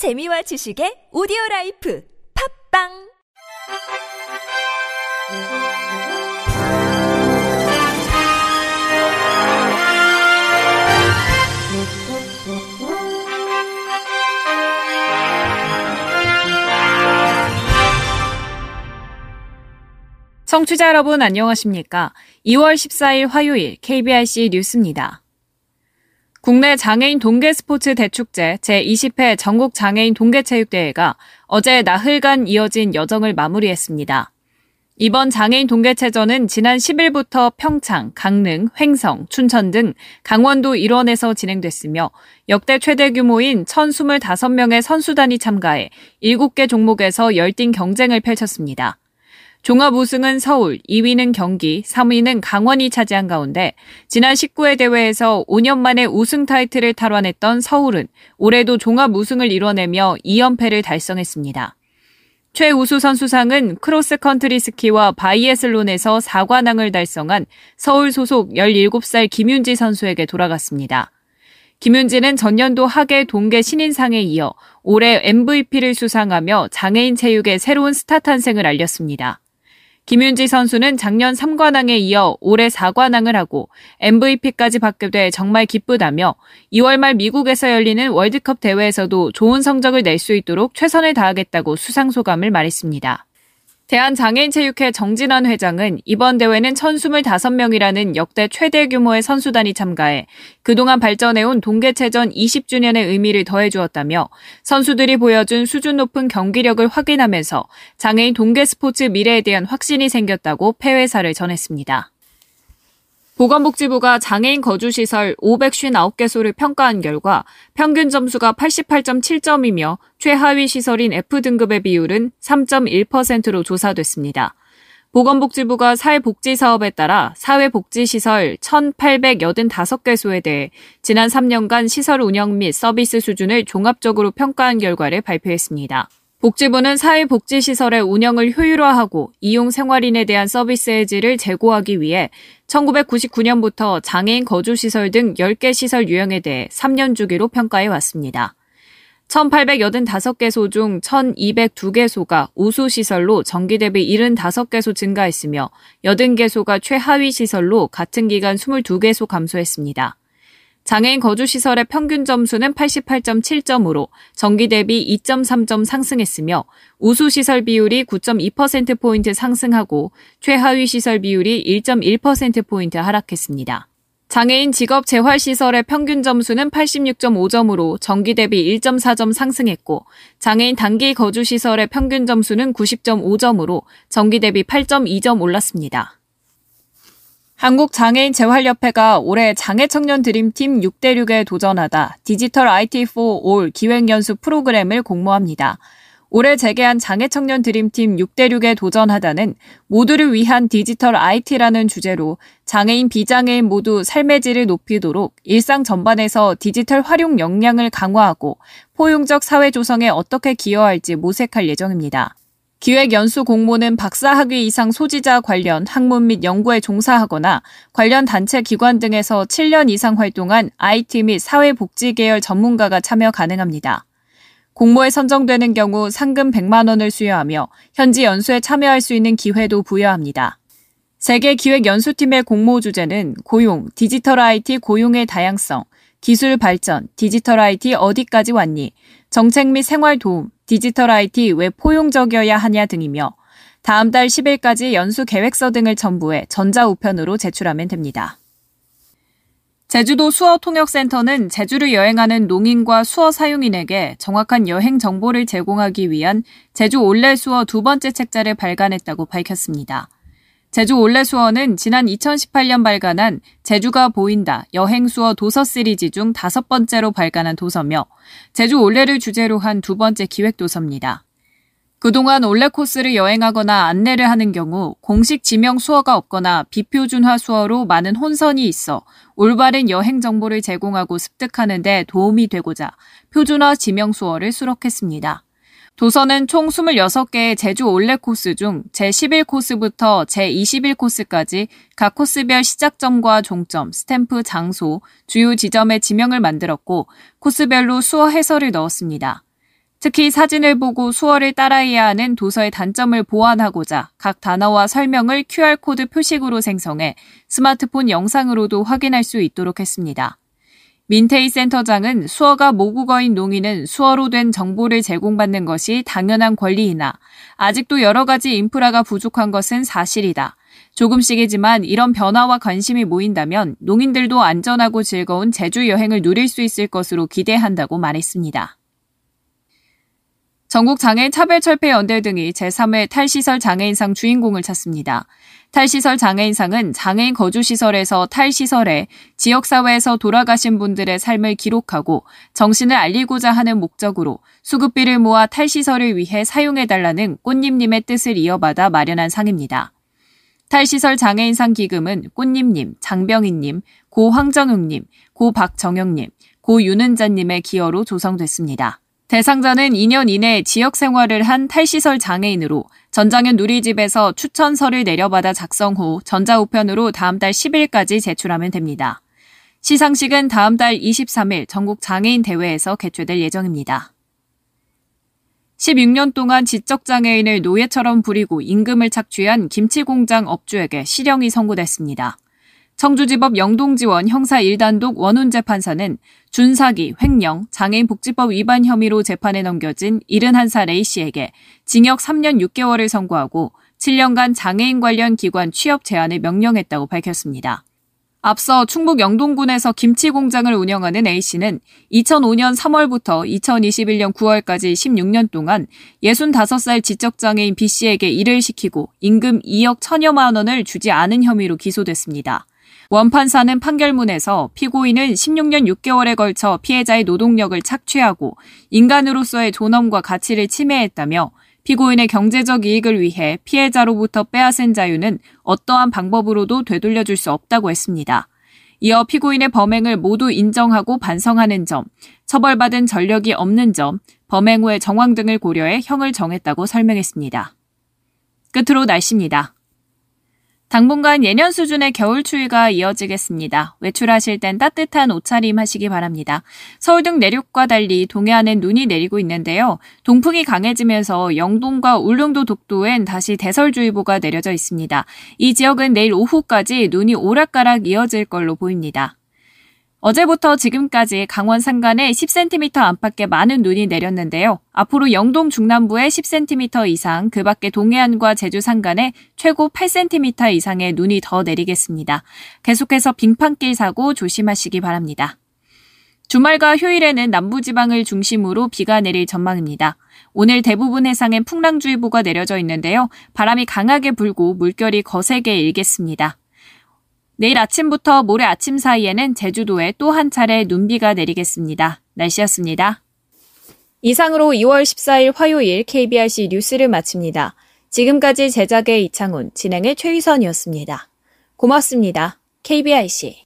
재미와 지식의 오디오 라이프 팝빵 청취자 여러분 안녕하십니까? 2월 14일 화요일 KBRC 뉴스입니다. 국내 장애인 동계 스포츠 대축제 제20회 전국 장애인 동계체육대회가 어제 나흘간 이어진 여정을 마무리했습니다. 이번 장애인 동계체전은 지난 10일부터 평창, 강릉, 횡성, 춘천 등 강원도 일원에서 진행됐으며 역대 최대 규모인 1,025명의 선수단이 참가해 7개 종목에서 열띤 경쟁을 펼쳤습니다. 종합 우승은 서울, 2위는 경기, 3위는 강원이 차지한 가운데 지난 19회 대회에서 5년 만에 우승 타이틀을 탈환했던 서울은 올해도 종합 우승을 이뤄내며 2연패를 달성했습니다. 최우수 선수상은 크로스컨트리 스키와 바이애슬론에서 4관왕을 달성한 서울 소속 17살 김윤지 선수에게 돌아갔습니다. 김윤지는 전년도 하계 동계 신인상에 이어 올해 MVP를 수상하며 장애인 체육의 새로운 스타 탄생을 알렸습니다. 김윤지 선수는 작년 3관왕에 이어 올해 4관왕을 하고 MVP까지 받게 돼 정말 기쁘다며 2월 말 미국에서 열리는 월드컵 대회에서도 좋은 성적을 낼 수 있도록 최선을 다하겠다고 수상 소감을 말했습니다. 대한장애인체육회 정진환 회장은 이번 대회는 1,025명이라는 역대 최대 규모의 선수단이 참가해 그동안 발전해온 동계체전 20주년의 의미를 더해주었다며 선수들이 보여준 수준 높은 경기력을 확인하면서 장애인 동계 스포츠 미래에 대한 확신이 생겼다고 폐회사를 전했습니다. 보건복지부가 장애인 거주시설 559개소를 평가한 결과 평균 점수가 88.7점이며 최하위 시설인 F등급의 비율은 3.1%로 조사됐습니다. 보건복지부가 사회복지사업에 따라 사회복지시설 1,885개소에 대해 지난 3년간 시설 운영 및 서비스 수준을 종합적으로 평가한 결과를 발표했습니다. 복지부는 사회복지시설의 운영을 효율화하고 이용 생활인에 대한 서비스의 질을 제고하기 위해 1999년부터 장애인 거주시설 등 10개 시설 유형에 대해 3년 주기로 평가해 왔습니다. 1885개소 중 1202개소가 우수시설로 정기 대비 75개소 증가했으며 80개소가 최하위 시설로 같은 기간 22개소 감소했습니다. 장애인 거주시설의 평균 점수는 88.7점으로 정기 대비 2.3점 상승했으며 우수시설 비율이 9.2%포인트 상승하고 최하위 시설 비율이 1.1%포인트 하락했습니다. 장애인 직업 재활시설의 평균 점수는 86.5점으로 정기 대비 1.4점 상승했고 장애인 단기 거주시설의 평균 점수는 90.5점으로 정기 대비 8.2점 올랐습니다. 한국장애인 재활협회가 올해 장애청년 드림팀 6대6에 도전하다 디지털 IT for All 기획연수 프로그램을 공모합니다. 올해 재개한 장애청년 드림팀 6대6에 도전하다는 모두를 위한 디지털 IT라는 주제로 장애인, 비장애인 모두 삶의 질을 높이도록 일상 전반에서 디지털 활용 역량을 강화하고 포용적 사회 조성에 어떻게 기여할지 모색할 예정입니다. 기획 연수 공모는 박사학위 이상 소지자 관련 학문 및 연구에 종사하거나 관련 단체 기관 등에서 7년 이상 활동한 IT 및 사회복지 계열 전문가가 참여 가능합니다. 공모에 선정되는 경우 상금 100만 원을 수여하며 현지 연수에 참여할 수 있는 기회도 부여합니다. 세계 기획 연수팀의 공모 주제는 고용, 디지털 IT 고용의 다양성, 기술 발전, 디지털 IT 어디까지 왔니, 정책 및 생활 도움, 디지털 IT 왜 포용적이어야 하냐 등이며 다음 달 10일까지 연수 계획서 등을 첨부해 전자우편으로 제출하면 됩니다. 제주도 수어통역센터는 제주를 여행하는 농인과 수어 사용인에게 정확한 여행 정보를 제공하기 위한 제주 올레 수어 두 번째 책자를 발간했다고 밝혔습니다. 제주 올레수어는 지난 2018년 발간한 제주가 보인다 여행수어 도서 시리즈 중 다섯 번째로 발간한 도서며 제주 올레를 주제로 한 두 번째 기획 도서입니다. 그동안 올레 코스를 여행하거나 안내를 하는 경우 공식 지명 수어가 없거나 비표준화 수어로 많은 혼선이 있어 올바른 여행 정보를 제공하고 습득하는 데 도움이 되고자 표준화 지명 수어를 수록했습니다. 도서는 총 26개의 제주 올레 코스 중 제11코스부터 제21코스까지 각 코스별 시작점과 종점, 스탬프, 장소, 주요 지점의 지명을 만들었고 코스별로 수어 해설을 넣었습니다. 특히 사진을 보고 수어를 따라해야 하는 도서의 단점을 보완하고자 각 단어와 설명을 QR코드 표식으로 생성해 스마트폰 영상으로도 확인할 수 있도록 했습니다. 민테이 센터장은 수어가 모국어인 농인은 수어로 된 정보를 제공받는 것이 당연한 권리이나 아직도 여러 가지 인프라가 부족한 것은 사실이다. 조금씩이지만 이런 변화와 관심이 모인다면 농인들도 안전하고 즐거운 제주 여행을 누릴 수 있을 것으로 기대한다고 말했습니다. 전국 장애인 차별철폐연대 등이 제3회 탈시설 장애인상 주인공을 찾습니다. 탈시설 장애인상은 장애인 거주시설에서 탈시설에 지역사회에서 돌아가신 분들의 삶을 기록하고 정신을 알리고자 하는 목적으로 수급비를 모아 탈시설을 위해 사용해달라는 꽃님님의 뜻을 이어받아 마련한 상입니다. 탈시설 장애인상 기금은 꽃님님, 장병희님, 고 황정욱님, 고 박정영님, 고 윤은자님의 기여로 조성됐습니다. 대상자는 2년 이내 지역 생활을 한 탈시설 장애인으로 전장현 누리집에서 추천서를 내려받아 작성 후 전자우편으로 다음 달 10일까지 제출하면 됩니다. 시상식은 다음 달 23일 전국 장애인 대회에서 개최될 예정입니다. 16년 동안 지적장애인을 노예처럼 부리고 임금을 착취한 김치공장 업주에게 실형이 선고됐습니다. 청주지법 영동지원 형사 1단독 원훈재 판사는 준사기, 횡령, 장애인복지법 위반 혐의로 재판에 넘겨진 71살 A씨에게 징역 3년 6개월을 선고하고 7년간 장애인 관련 기관 취업 제한을 명령했다고 밝혔습니다. 앞서 충북 영동군에서 김치 공장을 운영하는 A씨는 2005년 3월부터 2021년 9월까지 16년 동안 65살 지적장애인 B씨에게 일을 시키고 임금 2억 천여만 원을 주지 않은 혐의로 기소됐습니다. 원판사는 판결문에서 피고인은 16년 6개월에 걸쳐 피해자의 노동력을 착취하고 인간으로서의 존엄과 가치를 침해했다며 피고인의 경제적 이익을 위해 피해자로부터 빼앗은 자유는 어떠한 방법으로도 되돌려줄 수 없다고 했습니다. 이어 피고인의 범행을 모두 인정하고 반성하는 점, 처벌받은 전력이 없는 점, 범행 후의 정황 등을 고려해 형을 정했다고 설명했습니다. 끝으로 날씨입니다. 당분간 예년 수준의 겨울 추위가 이어지겠습니다. 외출하실 땐 따뜻한 옷차림 하시기 바랍니다. 서울 등 내륙과 달리 동해안엔 눈이 내리고 있는데요. 동풍이 강해지면서 영동과 울릉도 독도엔 다시 대설주의보가 내려져 있습니다. 이 지역은 내일 오후까지 눈이 오락가락 이어질 걸로 보입니다. 어제부터 지금까지 강원 산간에 10cm 안팎의 많은 눈이 내렸는데요. 앞으로 영동 중남부에 10cm 이상, 그 밖에 동해안과 제주 산간에 최고 8cm 이상의 눈이 더 내리겠습니다. 계속해서 빙판길 사고 조심하시기 바랍니다. 주말과 휴일에는 남부지방을 중심으로 비가 내릴 전망입니다. 오늘 대부분 해상엔 풍랑주의보가 내려져 있는데요. 바람이 강하게 불고 물결이 거세게 일겠습니다. 내일 아침부터 모레 아침 사이에는 제주도에 또 한 차례 눈비가 내리겠습니다. 날씨였습니다. 이상으로 2월 14일 화요일 KBRC 뉴스를 마칩니다. 지금까지 제작의 이창훈, 진행의 최희선이었습니다. 고맙습니다. KBRC.